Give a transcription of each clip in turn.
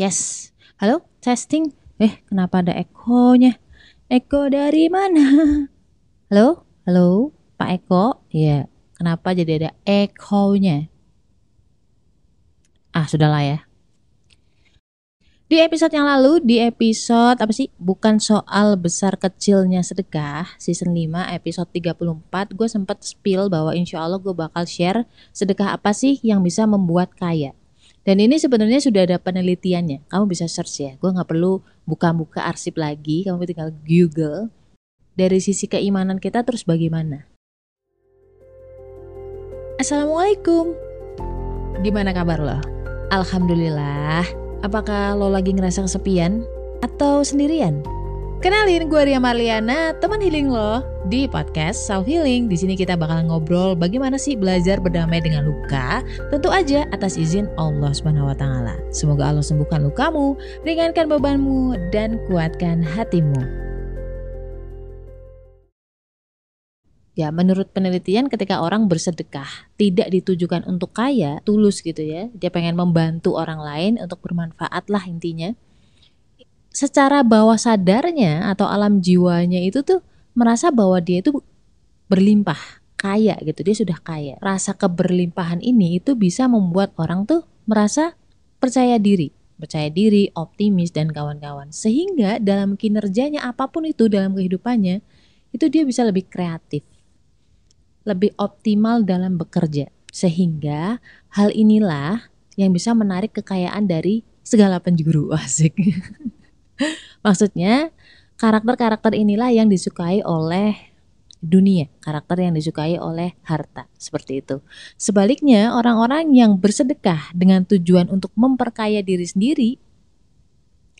Yes. Halo, testing. Eh, kenapa ada ekonya? Eko dari mana? Halo? Halo? Pak Eko? Iya. Kenapa jadi ada ekonya? Ah, sudahlah ya. Di episode yang lalu, di episode apa sih? Bukan soal besar kecilnya sedekah, season 5 episode 34, gue sempat spill bahwa insya Allah gue bakal share sedekah apa sih yang bisa membuat kaya. Dan ini sebenarnya sudah ada penelitiannya. Kamu bisa search ya. Gue nggak perlu buka-buka arsip lagi. Kamu tinggal Google. Dari sisi keimanan kita terus bagaimana? Assalamualaikum. Gimana kabar lo? Alhamdulillah. Apakah lo lagi ngerasa kesepian atau sendirian? Kenalin, gue Ria Marliana, teman healing lo di podcast Self Healing. Di sini kita bakal ngobrol bagaimana sih belajar berdamai dengan luka, tentu aja atas izin Allah Subhanahu wa taala. Semoga Allah sembuhkan lukamu, ringankan bebanmu dan kuatkan hatimu. Ya, menurut penelitian ketika orang bersedekah tidak ditujukan untuk kaya, tulus gitu ya. Dia pengen membantu orang lain untuk bermanfaat lah intinya. Secara bawah sadarnya atau alam jiwanya itu tuh merasa bahwa dia itu berlimpah, kaya gitu. Dia sudah kaya. Rasa keberlimpahan ini itu bisa membuat orang tuh merasa percaya diri, percaya diri, optimis dan kawan-kawan. Sehingga dalam kinerjanya apa pun itu dalam kehidupannya itu dia bisa lebih kreatif lebih optimal dalam bekerja. Sehingga hal inilah yang bisa menarik kekayaan dari segala penjuru asik. Maksudnya karakter-karakter inilah yang disukai oleh dunia, karakter yang disukai oleh harta, seperti itu. Sebaliknya, orang-orang yang bersedekah dengan tujuan untuk memperkaya diri sendiri,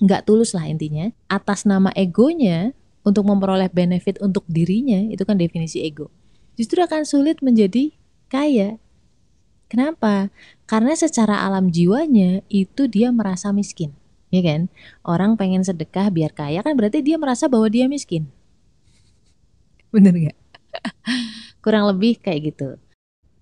nggak tulus lah intinya, atas nama egonya, untuk memperoleh benefit untuk dirinya, itu kan definisi ego justru akan sulit menjadi kaya. Kenapa? Karena secara alam jiwanya itu dia merasa miskin. Ya kan? Orang pengen sedekah biar kaya kan berarti dia merasa bahwa dia miskin. Bener gak? Kurang lebih kayak gitu.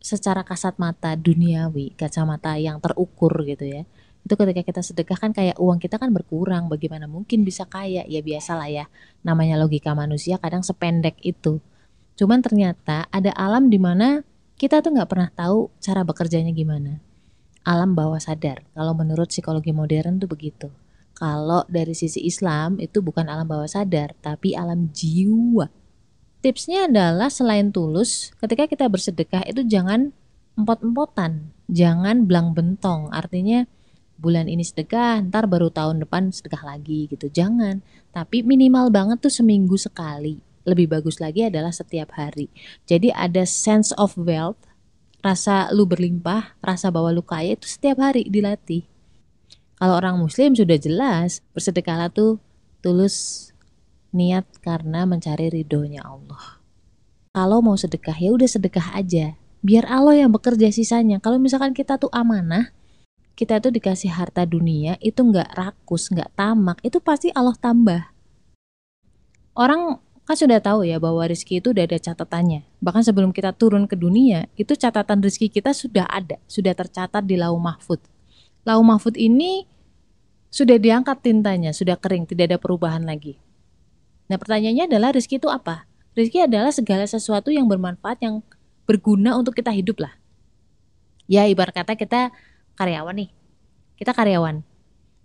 Secara kasat mata duniawi, kacamata yang terukur gitu ya. Itu ketika kita sedekah kan kayak uang kita kan berkurang. Bagaimana mungkin bisa kaya? Ya biasalah ya. Namanya logika manusia kadang sependek itu Cuman ternyata ada alam di mana kita tuh nggak pernah tahu cara bekerjanya gimana. Alam bawah sadar. Kalau menurut psikologi modern tuh begitu. Kalau dari sisi Islam itu bukan alam bawah sadar, tapi alam jiwa. Tipsnya adalah selain tulus, ketika kita bersedekah itu jangan empot-empotan, jangan belang bentong. Artinya bulan ini sedekah, ntar baru tahun depan sedekah lagi gitu. Jangan. Tapi minimal banget tuh seminggu sekali lebih bagus lagi adalah setiap hari. Jadi ada sense of wealth, rasa lu berlimpah, rasa bahwa lu kaya itu setiap hari dilatih. Kalau orang muslim sudah jelas, bersedekahlah tuh tulus niat karena mencari ridhonya Allah. Kalau mau sedekah ya udah sedekah aja. Biar Allah yang bekerja sisanya. Kalau misalkan kita tuh amanah, kita tuh dikasih harta dunia itu nggak rakus, nggak tamak, itu pasti Allah tambah. Orang kan sudah tahu ya bahwa rezeki itu udah ada catatannya. Bahkan sebelum kita turun ke dunia, itu catatan rezeki kita sudah ada, sudah tercatat di lau mahfud. Lau mahfud ini sudah diangkat tintanya, sudah kering, tidak ada perubahan lagi. Nah pertanyaannya adalah rezeki itu apa? Rezeki adalah segala sesuatu yang bermanfaat, yang berguna untuk kita hidup lah. Ya ibarat kata kita karyawan nih, kita karyawan,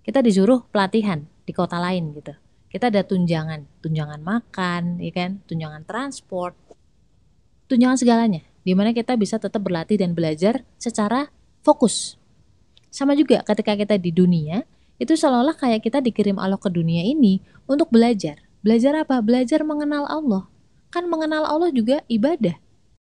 kita disuruh pelatihan di kota lain gitu kita ada tunjangan, tunjangan makan, ya kan, tunjangan transport, tunjangan segalanya, di mana kita bisa tetap berlatih dan belajar secara fokus. Sama juga ketika kita di dunia, itu seolah-olah kayak kita dikirim Allah ke dunia ini untuk belajar. Belajar apa? Belajar mengenal Allah. Kan mengenal Allah juga ibadah.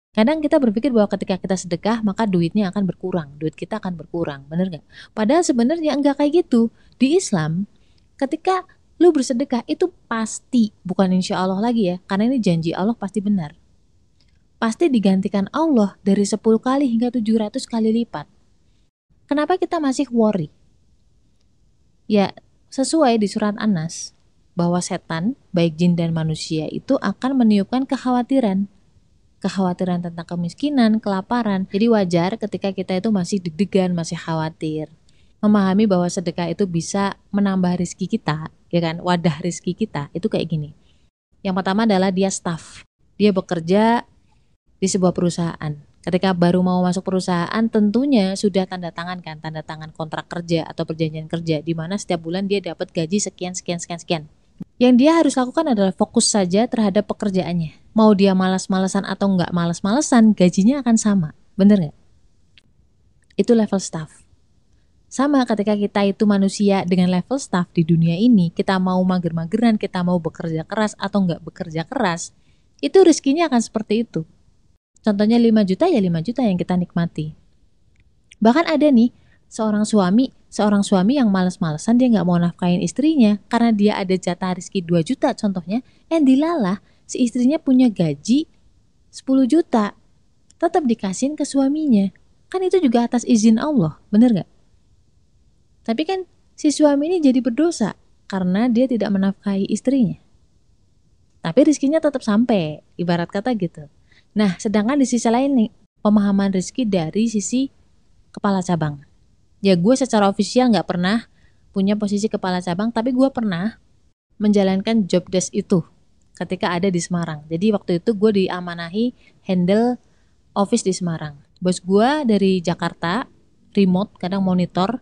Kadang kita berpikir bahwa ketika kita sedekah maka duitnya akan berkurang, duit kita akan berkurang, bener nggak? Padahal sebenarnya enggak kayak gitu. Di Islam, ketika lu bersedekah itu pasti bukan insya Allah lagi ya karena ini janji Allah pasti benar pasti digantikan Allah dari 10 kali hingga 700 kali lipat kenapa kita masih worry ya sesuai di surat Anas bahwa setan baik jin dan manusia itu akan meniupkan kekhawatiran kekhawatiran tentang kemiskinan, kelaparan. Jadi wajar ketika kita itu masih deg-degan, masih khawatir. Memahami bahwa sedekah itu bisa menambah rizki kita, ya kan? Wadah rizki kita itu kayak gini. Yang pertama adalah dia staff. Dia bekerja di sebuah perusahaan. Ketika baru mau masuk perusahaan, tentunya sudah tanda tangan kan, tanda tangan kontrak kerja atau perjanjian kerja, di mana setiap bulan dia dapat gaji sekian, sekian, sekian, sekian. Yang dia harus lakukan adalah fokus saja terhadap pekerjaannya. Mau dia malas-malesan atau nggak malas-malesan, gajinya akan sama. Bener nggak? Itu level staff. Sama ketika kita itu manusia dengan level staff di dunia ini, kita mau mager-mageran, kita mau bekerja keras atau nggak bekerja keras, itu rezekinya akan seperti itu. Contohnya 5 juta ya 5 juta yang kita nikmati. Bahkan ada nih seorang suami, seorang suami yang males-malesan dia nggak mau nafkahin istrinya karena dia ada jatah rezeki 2 juta contohnya, yang dilalah si istrinya punya gaji 10 juta. Tetap dikasihin ke suaminya. Kan itu juga atas izin Allah, bener nggak? Tapi kan si suami ini jadi berdosa karena dia tidak menafkahi istrinya. Tapi rizkinya tetap sampai, ibarat kata gitu. Nah, sedangkan di sisi lain nih, pemahaman rizki dari sisi kepala cabang. Ya gue secara ofisial nggak pernah punya posisi kepala cabang, tapi gue pernah menjalankan job desk itu ketika ada di Semarang. Jadi waktu itu gue diamanahi handle office di Semarang. Bos gue dari Jakarta, remote, kadang monitor,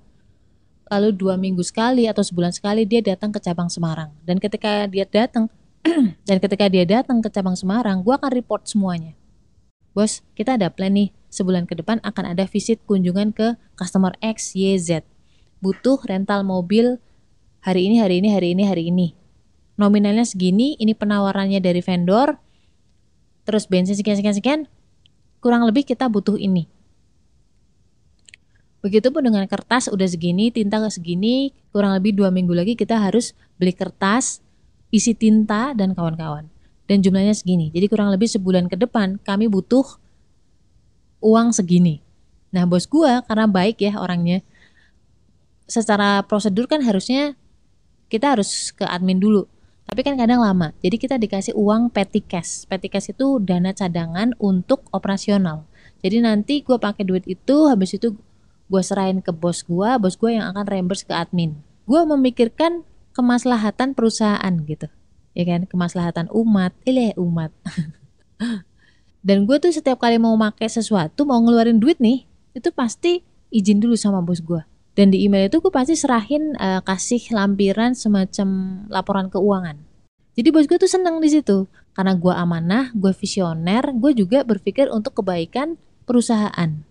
lalu dua minggu sekali atau sebulan sekali dia datang ke cabang Semarang. Dan ketika dia datang dan ketika dia datang ke cabang Semarang gue akan report semuanya. Bos kita ada plan nih. Sebulan ke depan akan ada visit kunjungan ke customer X Y Z. Butuh rental mobil hari ini hari ini hari ini hari ini. Nominalnya segini ini penawarannya dari vendor. Terus bensin sekian sekian sekian. Kurang lebih kita butuh ini Begitupun dengan kertas udah segini, tinta segini, kurang lebih dua minggu lagi kita harus beli kertas, isi tinta dan kawan-kawan. Dan jumlahnya segini. Jadi kurang lebih sebulan ke depan kami butuh uang segini. Nah bos gua karena baik ya orangnya, secara prosedur kan harusnya kita harus ke admin dulu. Tapi kan kadang lama. Jadi kita dikasih uang petty cash. Petty cash itu dana cadangan untuk operasional. Jadi nanti gue pakai duit itu, habis itu gue serahin ke bos gue, bos gue yang akan reimburse ke admin. Gue memikirkan kemaslahatan perusahaan gitu, ya kan, kemaslahatan umat, ileh umat. Dan gue tuh setiap kali mau pakai sesuatu, mau ngeluarin duit nih, itu pasti izin dulu sama bos gue. Dan di email itu gue pasti serahin uh, kasih lampiran semacam laporan keuangan. Jadi bos gue tuh seneng di situ karena gue amanah, gue visioner, gue juga berpikir untuk kebaikan perusahaan.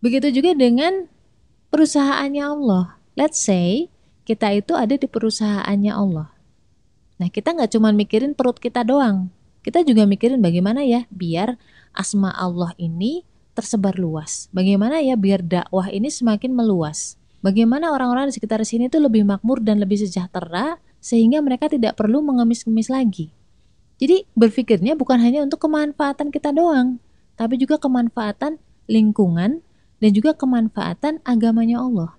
Begitu juga dengan perusahaannya Allah. Let's say kita itu ada di perusahaannya Allah. Nah kita nggak cuma mikirin perut kita doang. Kita juga mikirin bagaimana ya biar asma Allah ini tersebar luas. Bagaimana ya biar dakwah ini semakin meluas. Bagaimana orang-orang di sekitar sini itu lebih makmur dan lebih sejahtera sehingga mereka tidak perlu mengemis-kemis lagi. Jadi berpikirnya bukan hanya untuk kemanfaatan kita doang, tapi juga kemanfaatan lingkungan dan juga kemanfaatan agamanya Allah.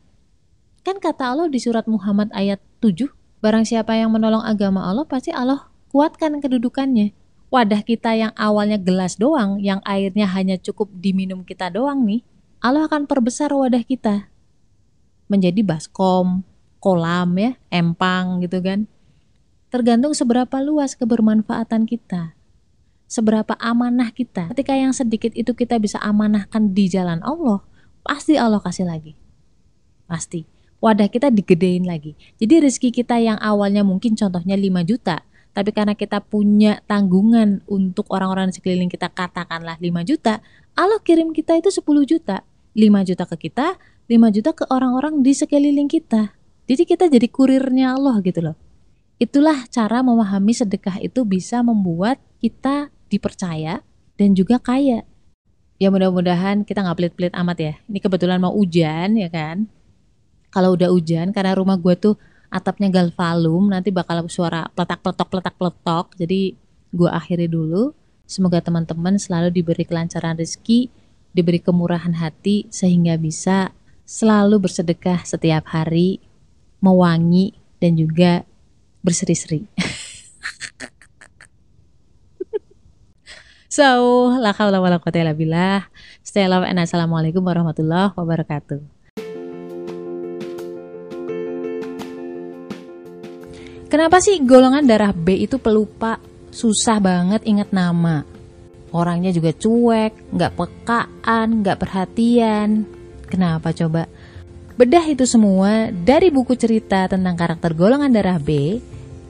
Kan kata Allah di surat Muhammad ayat 7, barang siapa yang menolong agama Allah pasti Allah kuatkan kedudukannya. Wadah kita yang awalnya gelas doang, yang airnya hanya cukup diminum kita doang nih, Allah akan perbesar wadah kita. Menjadi baskom, kolam ya, empang gitu kan. Tergantung seberapa luas kebermanfaatan kita seberapa amanah kita. Ketika yang sedikit itu kita bisa amanahkan di jalan Allah, pasti Allah kasih lagi. Pasti. Wadah kita digedein lagi. Jadi rezeki kita yang awalnya mungkin contohnya 5 juta, tapi karena kita punya tanggungan untuk orang-orang di sekeliling kita katakanlah 5 juta, Allah kirim kita itu 10 juta. 5 juta ke kita, 5 juta ke orang-orang di sekeliling kita. Jadi kita jadi kurirnya Allah gitu loh. Itulah cara memahami sedekah itu bisa membuat kita dipercaya, dan juga kaya. Ya mudah-mudahan kita nggak pelit-pelit amat ya. Ini kebetulan mau hujan ya kan. Kalau udah hujan karena rumah gue tuh atapnya galvalum nanti bakal suara peletak peletok peletak peletok. Jadi gue akhiri dulu. Semoga teman-teman selalu diberi kelancaran rezeki, diberi kemurahan hati sehingga bisa selalu bersedekah setiap hari, mewangi dan juga berseri-seri. So, la haula wala quwata illa billah. Stay love and assalamualaikum warahmatullahi wabarakatuh. Kenapa sih golongan darah B itu pelupa, susah banget ingat nama? Orangnya juga cuek, nggak pekaan, nggak perhatian. Kenapa coba? Bedah itu semua dari buku cerita tentang karakter golongan darah B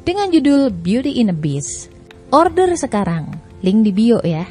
dengan judul Beauty in a Beast. Order sekarang link di bio ya.